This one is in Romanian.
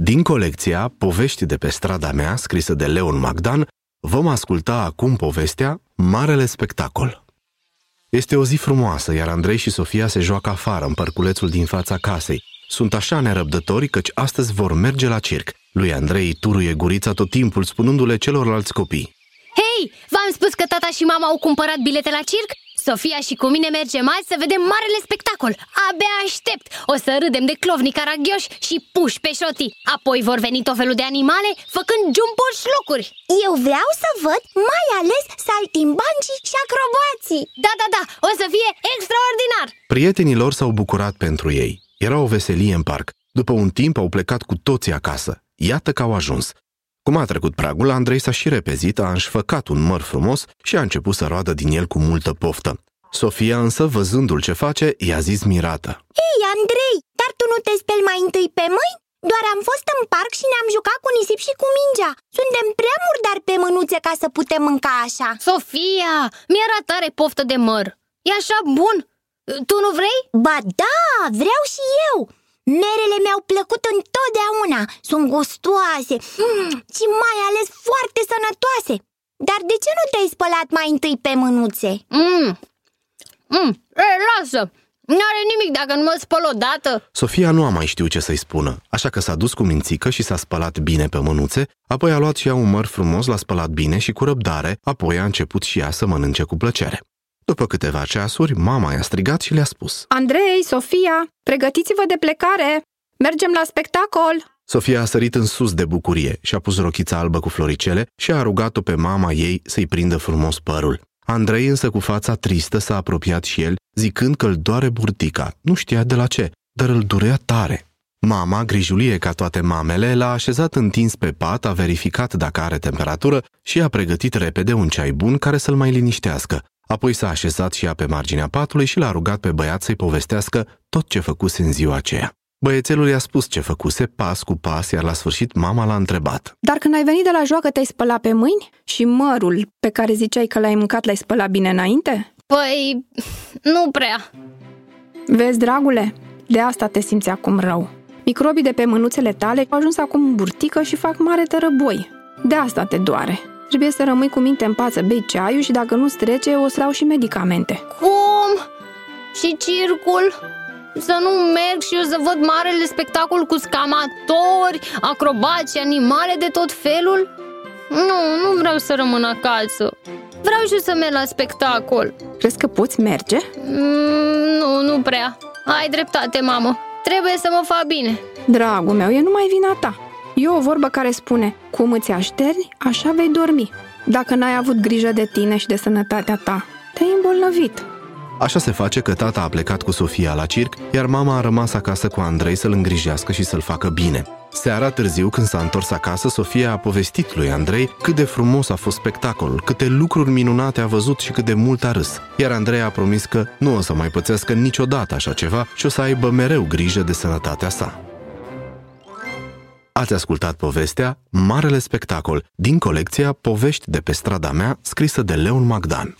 Din colecția Povești de pe strada mea, scrisă de Leon Magdan, vom asculta acum povestea Marele Spectacol. Este o zi frumoasă, iar Andrei și Sofia se joacă afară, în părculețul din fața casei. Sunt așa nerăbdători căci astăzi vor merge la circ. Lui Andrei turuie gurița tot timpul, spunându-le celorlalți copii. Hei, v-am spus că tata și mama au cumpărat bilete la circ? Sofia și cu mine mergem azi să vedem marele spectacol. Abia aștept! O să râdem de clovni caragioși și puși pe șoti. Apoi vor veni tot felul de animale făcând jumboși locuri. Eu vreau să văd mai ales saltimbancii și acrobații. Da, da, da, o să fie extraordinar! Prietenii lor s-au bucurat pentru ei. Era o veselie în parc. După un timp au plecat cu toții acasă. Iată că au ajuns. Cum a trecut pragul, Andrei s-a și repezit, a înșfăcat un măr frumos și a început să roadă din el cu multă poftă. Sofia însă, văzându-l ce face, i-a zis mirată. Ei, Andrei, dar tu nu te speli mai întâi pe mâini? Doar am fost în parc și ne-am jucat cu nisip și cu mingea Suntem prea murdari pe mânuțe ca să putem mânca așa Sofia, mi-era tare poftă de măr E așa bun Tu nu vrei? Ba da, vreau și eu Merele mi-au plăcut întotdeauna, sunt gustoase mm, și mai ales foarte sănătoase Dar de ce nu te-ai spălat mai întâi pe mânuțe? Mm. Mm. E, lasă! N-are nimic dacă nu mă spăl odată Sofia nu a mai știut ce să-i spună, așa că s-a dus cu mințică și s-a spălat bine pe mânuțe, apoi a luat și ea un măr frumos, l-a spălat bine și cu răbdare, apoi a început și ea să mănânce cu plăcere. După câteva ceasuri, mama i-a strigat și le-a spus Andrei, Sofia, pregătiți-vă de plecare! Mergem la spectacol! Sofia a sărit în sus de bucurie și a pus rochița albă cu floricele și a rugat-o pe mama ei să-i prindă frumos părul. Andrei însă cu fața tristă s-a apropiat și el, zicând că îl doare burtica. Nu știa de la ce, dar îl durea tare. Mama, grijulie ca toate mamele, l-a așezat întins pe pat, a verificat dacă are temperatură și a pregătit repede un ceai bun care să-l mai liniștească. Apoi s-a așezat și ea pe marginea patului și l-a rugat pe băiat să-i povestească tot ce făcuse în ziua aceea. Băiețelul i-a spus ce făcuse pas cu pas, iar la sfârșit mama l-a întrebat. Dar când ai venit de la joacă te-ai spălat pe mâini? Și mărul pe care ziceai că l-ai mâncat l-ai spălat bine înainte? Păi, nu prea Vezi, dragule, de asta te simți acum rău. Microbii de pe mânuțele tale au ajuns acum în burtică și fac mare tărăboi. De asta te doare. Trebuie să rămâi cu minte în pață, bei ceaiul și dacă nu-ți trece, o să dau și medicamente. Cum? Și circul? Să nu merg și eu să văd marele spectacol cu scamatori, acrobați, animale de tot felul? Nu, nu vreau să rămân acasă Vreau și eu să merg la spectacol Crezi că poți merge? mm, Nu, nu prea Ai dreptate, mamă Trebuie să mă fac bine Dragul meu, e numai vina ta. E o vorbă care spune, cum îți așterni, așa vei dormi. Dacă n-ai avut grijă de tine și de sănătatea ta, te-ai îmbolnăvit. Așa se face că tata a plecat cu Sofia la circ, iar mama a rămas acasă cu Andrei să-l îngrijească și să-l facă bine. Seara târziu, când s-a întors acasă, Sofia a povestit lui Andrei cât de frumos a fost spectacolul, câte lucruri minunate a văzut și cât de mult a râs. Iar Andrei a promis că nu o să mai pățească niciodată așa ceva și o să aibă mereu grijă de sănătatea sa. Ați ascultat povestea Marele Spectacol din colecția Povești de pe strada mea, scrisă de Leon Magdan.